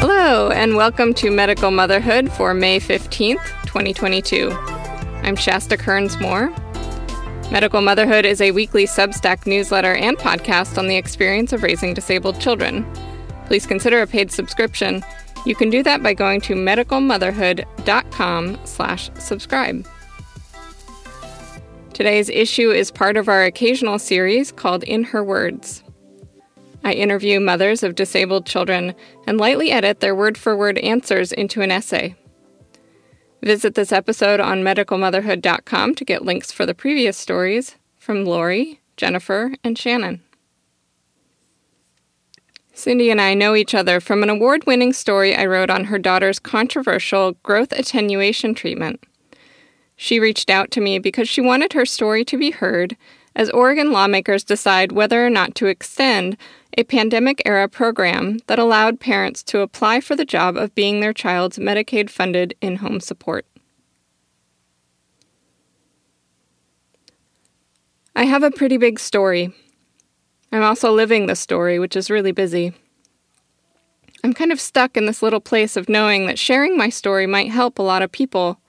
Hello, and welcome to Medical Motherhood for May 15th, 2022. I'm Shasta Kearns Moore. Medical Motherhood is a weekly Substack newsletter and podcast on the experience of raising disabled children. Please consider a paid subscription. You can do that by going to medicalmotherhood.com slash subscribe. Today's issue is part of our occasional series called In Her Words. I interview mothers of disabled children and lightly edit their word for word answers into an essay. Visit this episode on medicalmotherhood.com to get links for the previous stories from Lorri, Jennifer, and Shannon. Cyndy and I know each other from an award winning story I wrote on her daughter's controversial growth attenuation treatment. She reached out to me because she wanted her story to be heard as Oregon lawmakers decide whether or not to extend a pandemic era program that allowed parents to apply for the job of being their child's Medicaid funded in home support. I have a pretty big story. I'm also living the story, which is really busy. I'm kind of stuck in this little place of knowing that sharing my story might help a lot of people,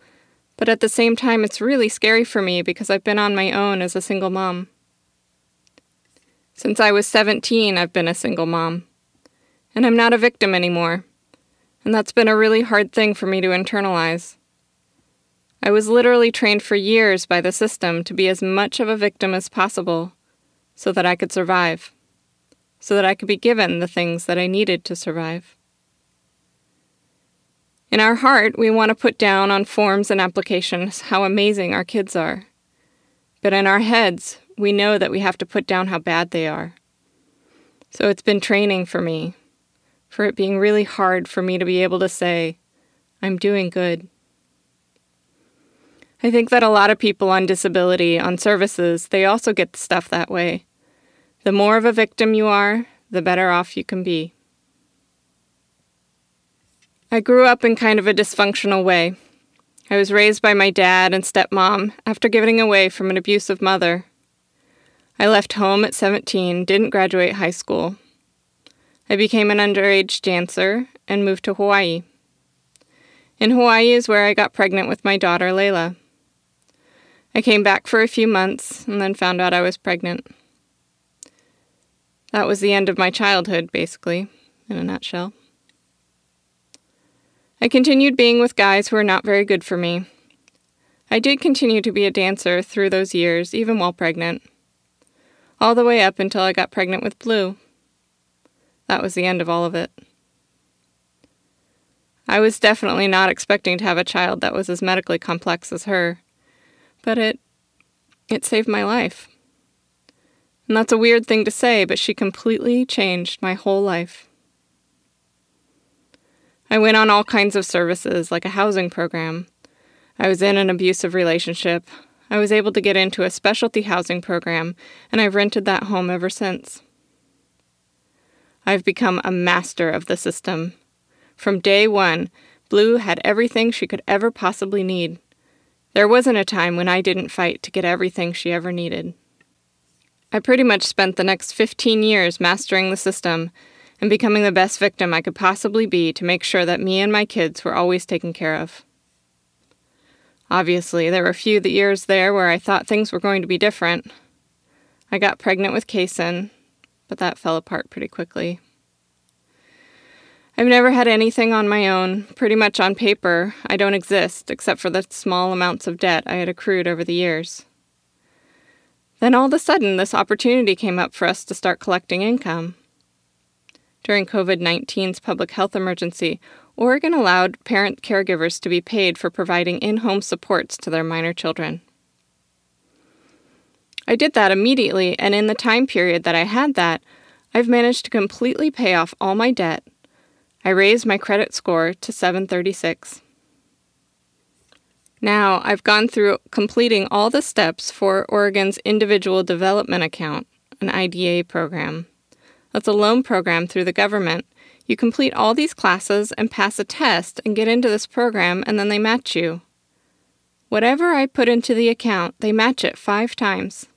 but at the same time, it's really scary for me because I've been on my own as a single mom. Since I was 17, I've been a single mom. And I'm not a victim anymore. And that's been a really hard thing for me to internalize. I was literally trained for years by the system to be as much of a victim as possible so that I could survive, so that I could be given the things that I needed to survive. In our heart, we want to put down on forms and applications how amazing our kids are. But in our heads, we know that we have to put down how bad they are. So it's been training for me, for it being really hard for me to be able to say, I'm doing good. I think that a lot of people on disability, on services, they also get stuff that way. The more of a victim you are, the better off you can be. I grew up in kind of a dysfunctional way. I was raised by my dad and stepmom after giving away from an abusive mother. I left home at 17, didn't graduate high school. I became an underage dancer and moved to Hawaii. In Hawaii is where I got pregnant with my daughter, Layla. I came back for a few months and then found out I was pregnant. That was the end of my childhood, basically, in a nutshell. I continued being with guys who were not very good for me. I did continue to be a dancer through those years, even while pregnant all the way up until I got pregnant with Blue. That was the end of all of it. I was definitely not expecting to have a child that was as medically complex as her, but it it saved my life. And that's a weird thing to say, but she completely changed my whole life. I went on all kinds of services, like a housing program. I was in an abusive relationship. I was able to get into a specialty housing program, and I've rented that home ever since. I've become a master of the system. From day one, Blue had everything she could ever possibly need. There wasn't a time when I didn't fight to get everything she ever needed. I pretty much spent the next 15 years mastering the system and becoming the best victim I could possibly be to make sure that me and my kids were always taken care of. Obviously, there were a few the years there where I thought things were going to be different. I got pregnant with Kason, but that fell apart pretty quickly. I've never had anything on my own. Pretty much on paper, I don't exist except for the small amounts of debt I had accrued over the years. Then all of a sudden, this opportunity came up for us to start collecting income. During COVID 19's public health emergency, Oregon allowed parent caregivers to be paid for providing in home supports to their minor children. I did that immediately, and in the time period that I had that, I've managed to completely pay off all my debt. I raised my credit score to 736. Now, I've gone through completing all the steps for Oregon's Individual Development Account, an IDA program. That's a loan program through the government. You complete all these classes and pass a test and get into this program, and then they match you. Whatever I put into the account, they match it five times.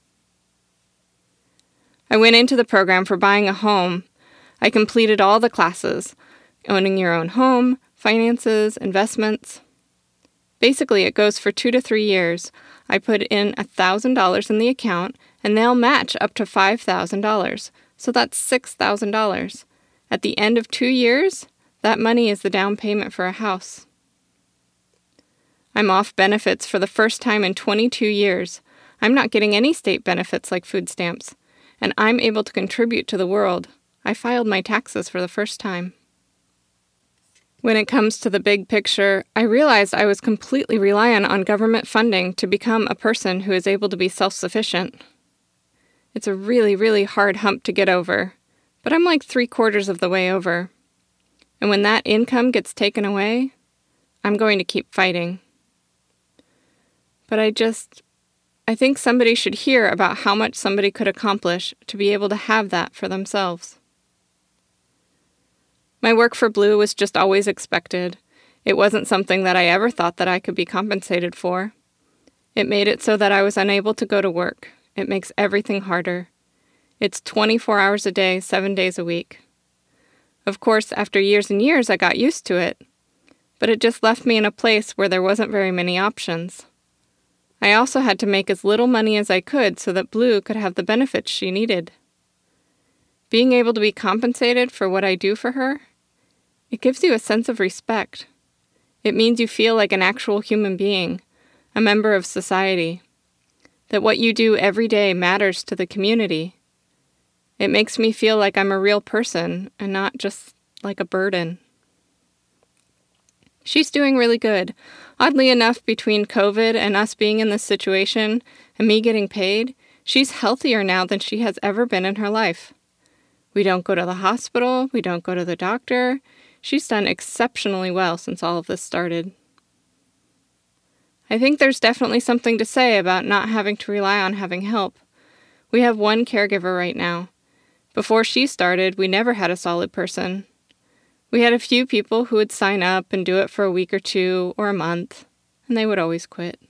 I went into the program for buying a home. I completed all the classes owning your own home, finances, investments. Basically, it goes for two to three years. I put in $1,000 in the account, and they'll match up to $5,000. So that's $6,000. At the end of two years, that money is the down payment for a house. I'm off benefits for the first time in 22 years. I'm not getting any state benefits like food stamps, and I'm able to contribute to the world. I filed my taxes for the first time. When it comes to the big picture, I realized I was completely reliant on government funding to become a person who is able to be self sufficient. It's a really, really hard hump to get over, but I'm like three quarters of the way over. And when that income gets taken away, I'm going to keep fighting. But I just, I think somebody should hear about how much somebody could accomplish to be able to have that for themselves. My work for Blue was just always expected. It wasn't something that I ever thought that I could be compensated for. It made it so that I was unable to go to work. It makes everything harder. It's 24 hours a day, 7 days a week. Of course, after years and years, I got used to it. But it just left me in a place where there wasn't very many options. I also had to make as little money as I could so that Blue could have the benefits she needed. Being able to be compensated for what I do for her, it gives you a sense of respect. It means you feel like an actual human being, a member of society, that what you do every day matters to the community. It makes me feel like I'm a real person and not just like a burden. She's doing really good. Oddly enough, between COVID and us being in this situation and me getting paid, she's healthier now than she has ever been in her life. We don't go to the hospital, we don't go to the doctor. She's done exceptionally well since all of this started. I think there's definitely something to say about not having to rely on having help. We have one caregiver right now. Before she started, we never had a solid person. We had a few people who would sign up and do it for a week or two or a month, and they would always quit.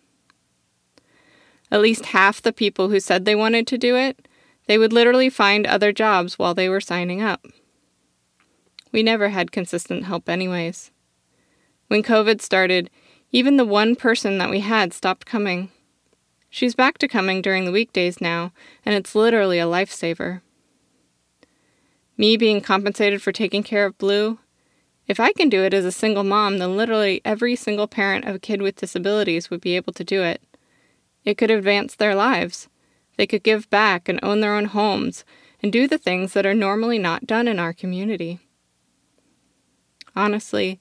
At least half the people who said they wanted to do it they would literally find other jobs while they were signing up. We never had consistent help, anyways. When COVID started, even the one person that we had stopped coming. She's back to coming during the weekdays now, and it's literally a lifesaver. Me being compensated for taking care of Blue, if I can do it as a single mom, then literally every single parent of a kid with disabilities would be able to do it. It could advance their lives. They could give back and own their own homes and do the things that are normally not done in our community. Honestly,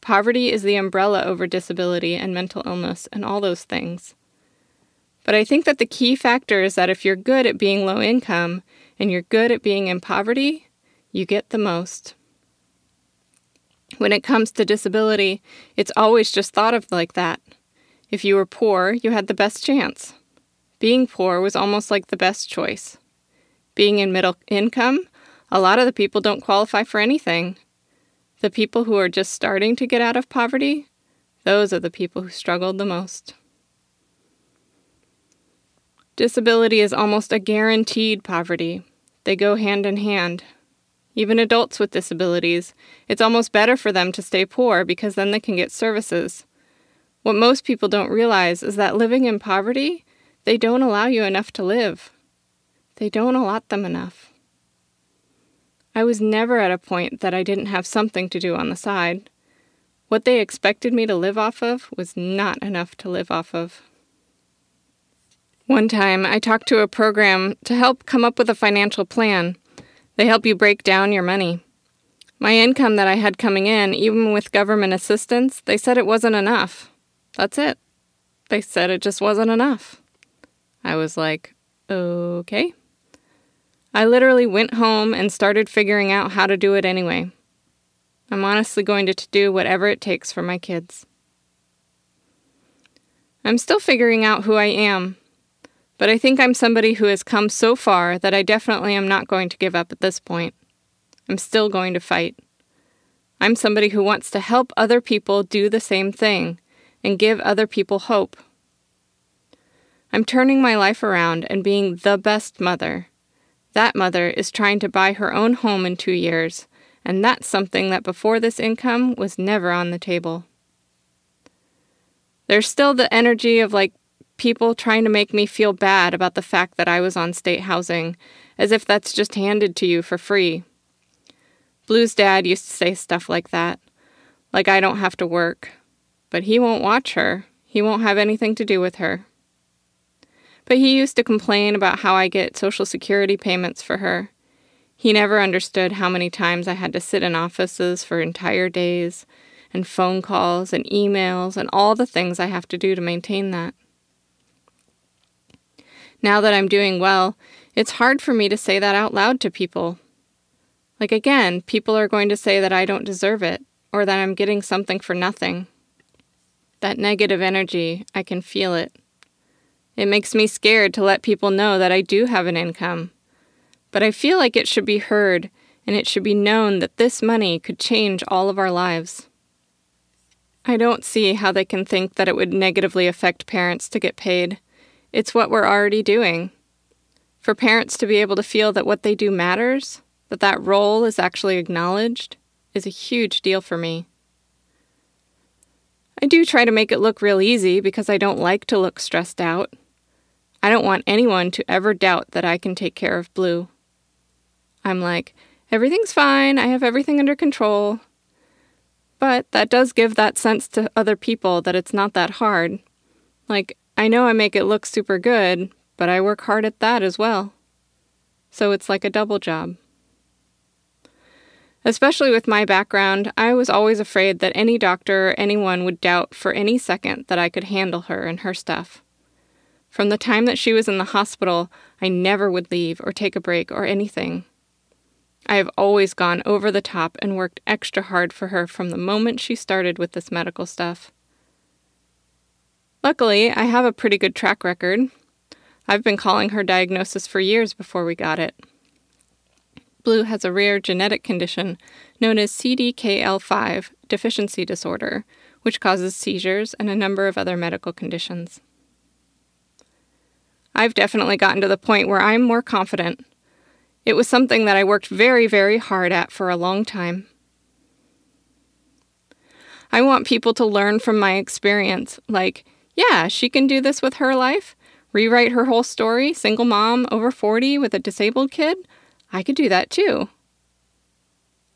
poverty is the umbrella over disability and mental illness and all those things. But I think that the key factor is that if you're good at being low income and you're good at being in poverty, you get the most. When it comes to disability, it's always just thought of like that. If you were poor, you had the best chance. Being poor was almost like the best choice. Being in middle income, a lot of the people don't qualify for anything. The people who are just starting to get out of poverty, those are the people who struggled the most. Disability is almost a guaranteed poverty. They go hand in hand. Even adults with disabilities, it's almost better for them to stay poor because then they can get services. What most people don't realize is that living in poverty they don't allow you enough to live. They don't allot them enough. I was never at a point that I didn't have something to do on the side. What they expected me to live off of was not enough to live off of. One time, I talked to a program to help come up with a financial plan. They help you break down your money. My income that I had coming in, even with government assistance, they said it wasn't enough. That's it. They said it just wasn't enough. I was like, okay. I literally went home and started figuring out how to do it anyway. I'm honestly going to do whatever it takes for my kids. I'm still figuring out who I am, but I think I'm somebody who has come so far that I definitely am not going to give up at this point. I'm still going to fight. I'm somebody who wants to help other people do the same thing and give other people hope. I'm turning my life around and being the best mother. That mother is trying to buy her own home in two years, and that's something that before this income was never on the table. There's still the energy of like people trying to make me feel bad about the fact that I was on state housing, as if that's just handed to you for free. Blue's dad used to say stuff like that, like I don't have to work. But he won't watch her, he won't have anything to do with her. But he used to complain about how I get Social Security payments for her. He never understood how many times I had to sit in offices for entire days, and phone calls and emails, and all the things I have to do to maintain that. Now that I'm doing well, it's hard for me to say that out loud to people. Like, again, people are going to say that I don't deserve it, or that I'm getting something for nothing. That negative energy, I can feel it. It makes me scared to let people know that I do have an income. But I feel like it should be heard, and it should be known that this money could change all of our lives. I don't see how they can think that it would negatively affect parents to get paid. It's what we're already doing. For parents to be able to feel that what they do matters, that that role is actually acknowledged, is a huge deal for me. I do try to make it look real easy because I don't like to look stressed out. I don't want anyone to ever doubt that I can take care of Blue. I'm like, everything's fine, I have everything under control. But that does give that sense to other people that it's not that hard. Like, I know I make it look super good, but I work hard at that as well. So it's like a double job. Especially with my background, I was always afraid that any doctor or anyone would doubt for any second that I could handle her and her stuff. From the time that she was in the hospital, I never would leave or take a break or anything. I have always gone over the top and worked extra hard for her from the moment she started with this medical stuff. Luckily, I have a pretty good track record. I've been calling her diagnosis for years before we got it. Blue has a rare genetic condition known as CDKL5 deficiency disorder, which causes seizures and a number of other medical conditions. I've definitely gotten to the point where I'm more confident. It was something that I worked very, very hard at for a long time. I want people to learn from my experience, like, yeah, she can do this with her life. Rewrite her whole story, single mom, over 40 with a disabled kid. I could do that too.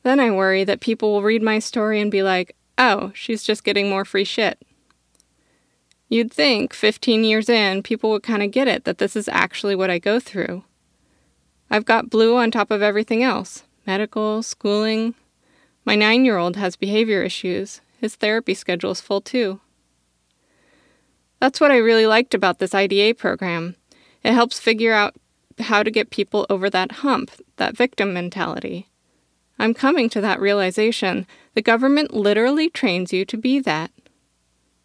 Then I worry that people will read my story and be like, oh, she's just getting more free shit. You'd think 15 years in, people would kind of get it that this is actually what I go through. I've got blue on top of everything else medical, schooling. My nine year old has behavior issues. His therapy schedule is full too. That's what I really liked about this IDA program. It helps figure out how to get people over that hump, that victim mentality. I'm coming to that realization. The government literally trains you to be that.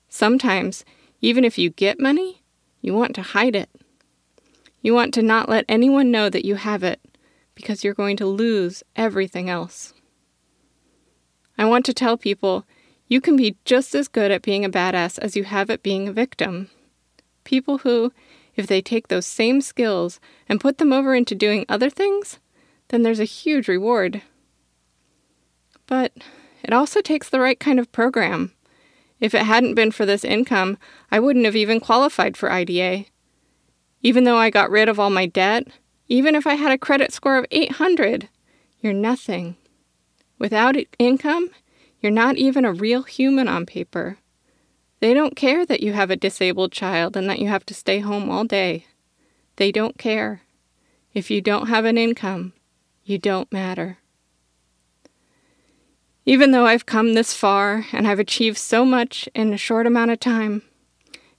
Sometimes, even if you get money, you want to hide it. You want to not let anyone know that you have it because you're going to lose everything else. I want to tell people you can be just as good at being a badass as you have at being a victim. People who, if they take those same skills and put them over into doing other things, then there's a huge reward. But it also takes the right kind of program. If it hadn't been for this income, I wouldn't have even qualified for IDA. Even though I got rid of all my debt, even if I had a credit score of 800, you're nothing. Without income, you're not even a real human on paper. They don't care that you have a disabled child and that you have to stay home all day. They don't care. If you don't have an income, you don't matter. Even though I've come this far and I've achieved so much in a short amount of time,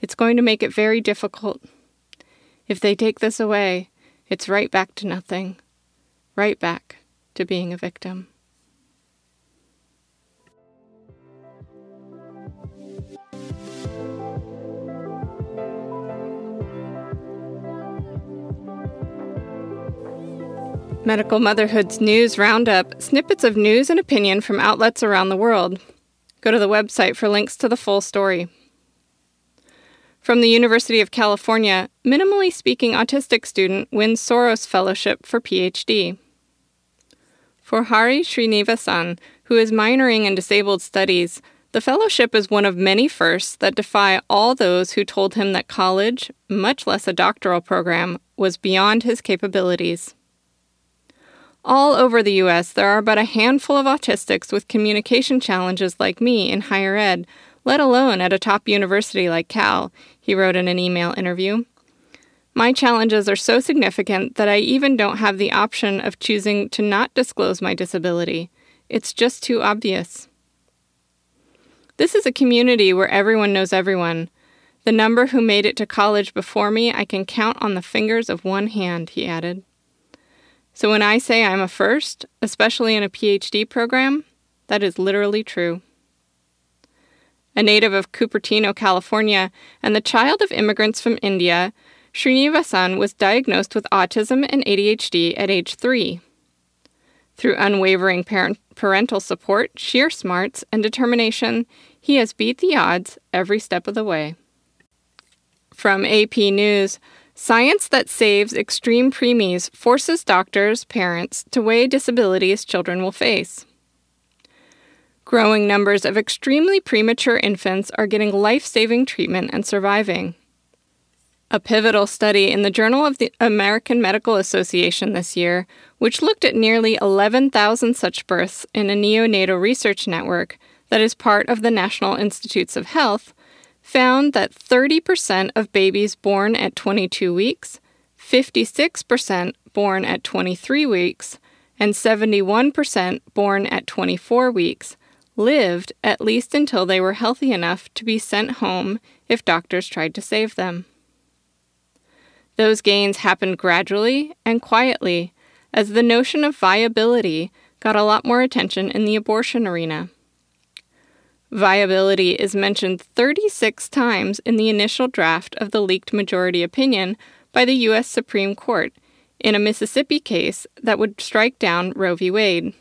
it's going to make it very difficult. If they take this away, it's right back to nothing, right back to being a victim. Medical Motherhood's News Roundup snippets of news and opinion from outlets around the world. Go to the website for links to the full story. From the University of California, minimally speaking autistic student wins Soros Fellowship for PhD. For Hari Srinivasan, who is minoring in disabled studies, the fellowship is one of many firsts that defy all those who told him that college, much less a doctoral program, was beyond his capabilities. All over the U.S., there are but a handful of autistics with communication challenges like me in higher ed, let alone at a top university like Cal, he wrote in an email interview. My challenges are so significant that I even don't have the option of choosing to not disclose my disability. It's just too obvious. This is a community where everyone knows everyone. The number who made it to college before me I can count on the fingers of one hand, he added. So when I say I'm a first, especially in a PhD program, that is literally true. A native of Cupertino, California, and the child of immigrants from India, Srinivasan was diagnosed with autism and ADHD at age three. Through unwavering parent- parental support, sheer smarts, and determination, he has beat the odds every step of the way. From AP News, Science that saves extreme preemies forces doctors, parents to weigh disabilities children will face. Growing numbers of extremely premature infants are getting life saving treatment and surviving. A pivotal study in the Journal of the American Medical Association this year, which looked at nearly 11,000 such births in a neonatal research network that is part of the National Institutes of Health, found that 30% of babies born at 22 weeks, 56% born at 23 weeks, and 71% born at 24 weeks lived at least until they were healthy enough to be sent home if doctors tried to save them. Those gains happened gradually and quietly as the notion of viability got a lot more attention in the abortion arena. Viability is mentioned 36 times in the initial draft of the leaked majority opinion by the U.S. Supreme Court in a Mississippi case that would strike down Roe v. Wade.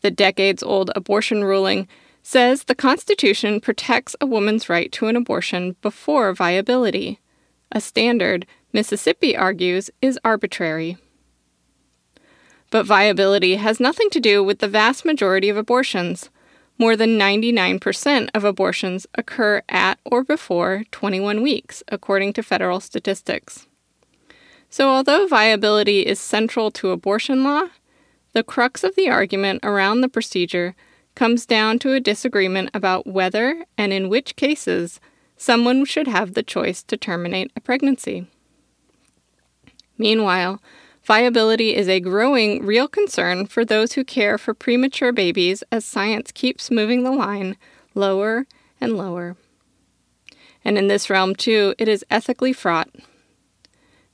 The decades old abortion ruling says the Constitution protects a woman's right to an abortion before viability, a standard Mississippi argues is arbitrary. But viability has nothing to do with the vast majority of abortions more than 99% of abortions occur at or before 21 weeks, according to federal statistics. So, although viability is central to abortion law, the crux of the argument around the procedure comes down to a disagreement about whether and in which cases someone should have the choice to terminate a pregnancy. Meanwhile, Viability is a growing real concern for those who care for premature babies as science keeps moving the line lower and lower. And in this realm, too, it is ethically fraught.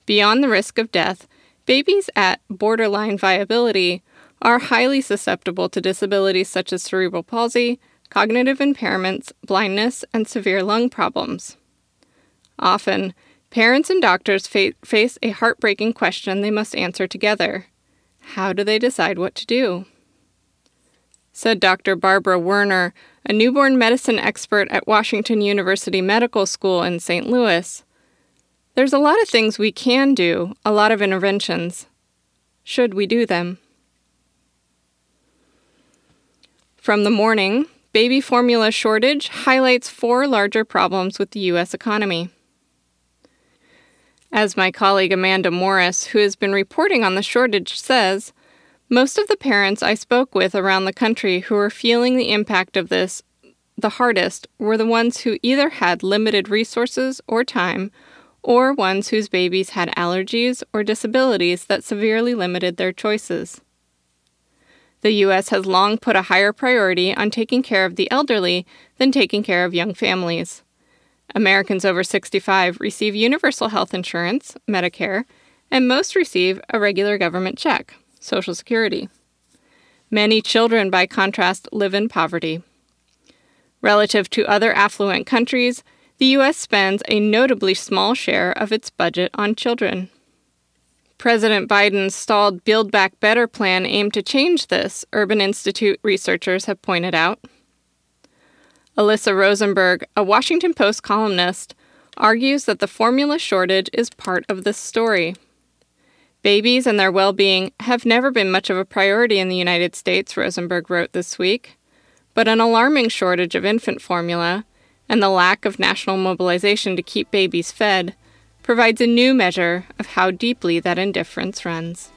Beyond the risk of death, babies at borderline viability are highly susceptible to disabilities such as cerebral palsy, cognitive impairments, blindness, and severe lung problems. Often, Parents and doctors fa- face a heartbreaking question they must answer together How do they decide what to do? Said Dr. Barbara Warner, a newborn medicine expert at Washington University Medical School in St. Louis. There's a lot of things we can do, a lot of interventions. Should we do them? From the morning, baby formula shortage highlights four larger problems with the U.S. economy. As my colleague Amanda Morris, who has been reporting on the shortage, says, most of the parents I spoke with around the country who were feeling the impact of this the hardest were the ones who either had limited resources or time, or ones whose babies had allergies or disabilities that severely limited their choices. The U.S. has long put a higher priority on taking care of the elderly than taking care of young families. Americans over 65 receive universal health insurance, Medicare, and most receive a regular government check, Social Security. Many children, by contrast, live in poverty. Relative to other affluent countries, the U.S. spends a notably small share of its budget on children. President Biden's stalled Build Back Better plan aimed to change this, Urban Institute researchers have pointed out. Alyssa Rosenberg, a Washington Post columnist, argues that the formula shortage is part of this story. Babies and their well being have never been much of a priority in the United States, Rosenberg wrote this week, but an alarming shortage of infant formula and the lack of national mobilization to keep babies fed provides a new measure of how deeply that indifference runs.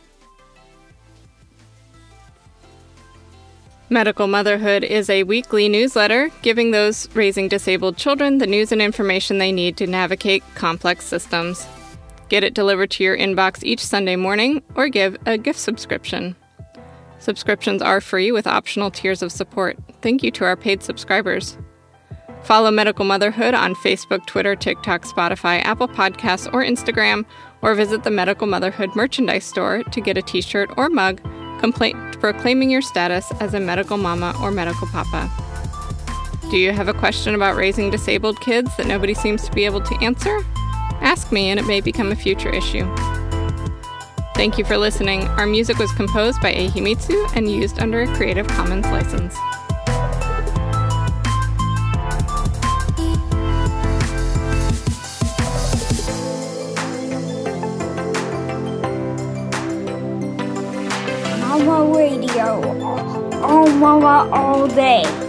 Medical Motherhood is a weekly newsletter giving those raising disabled children the news and information they need to navigate complex systems. Get it delivered to your inbox each Sunday morning or give a gift subscription. Subscriptions are free with optional tiers of support. Thank you to our paid subscribers. Follow Medical Motherhood on Facebook, Twitter, TikTok, Spotify, Apple Podcasts, or Instagram, or visit the Medical Motherhood merchandise store to get a t shirt or mug proclaiming your status as a medical mama or medical papa. Do you have a question about raising disabled kids that nobody seems to be able to answer? Ask me, and it may become a future issue. Thank you for listening. Our music was composed by Ehimitsu and used under a Creative Commons license. Oh, all day.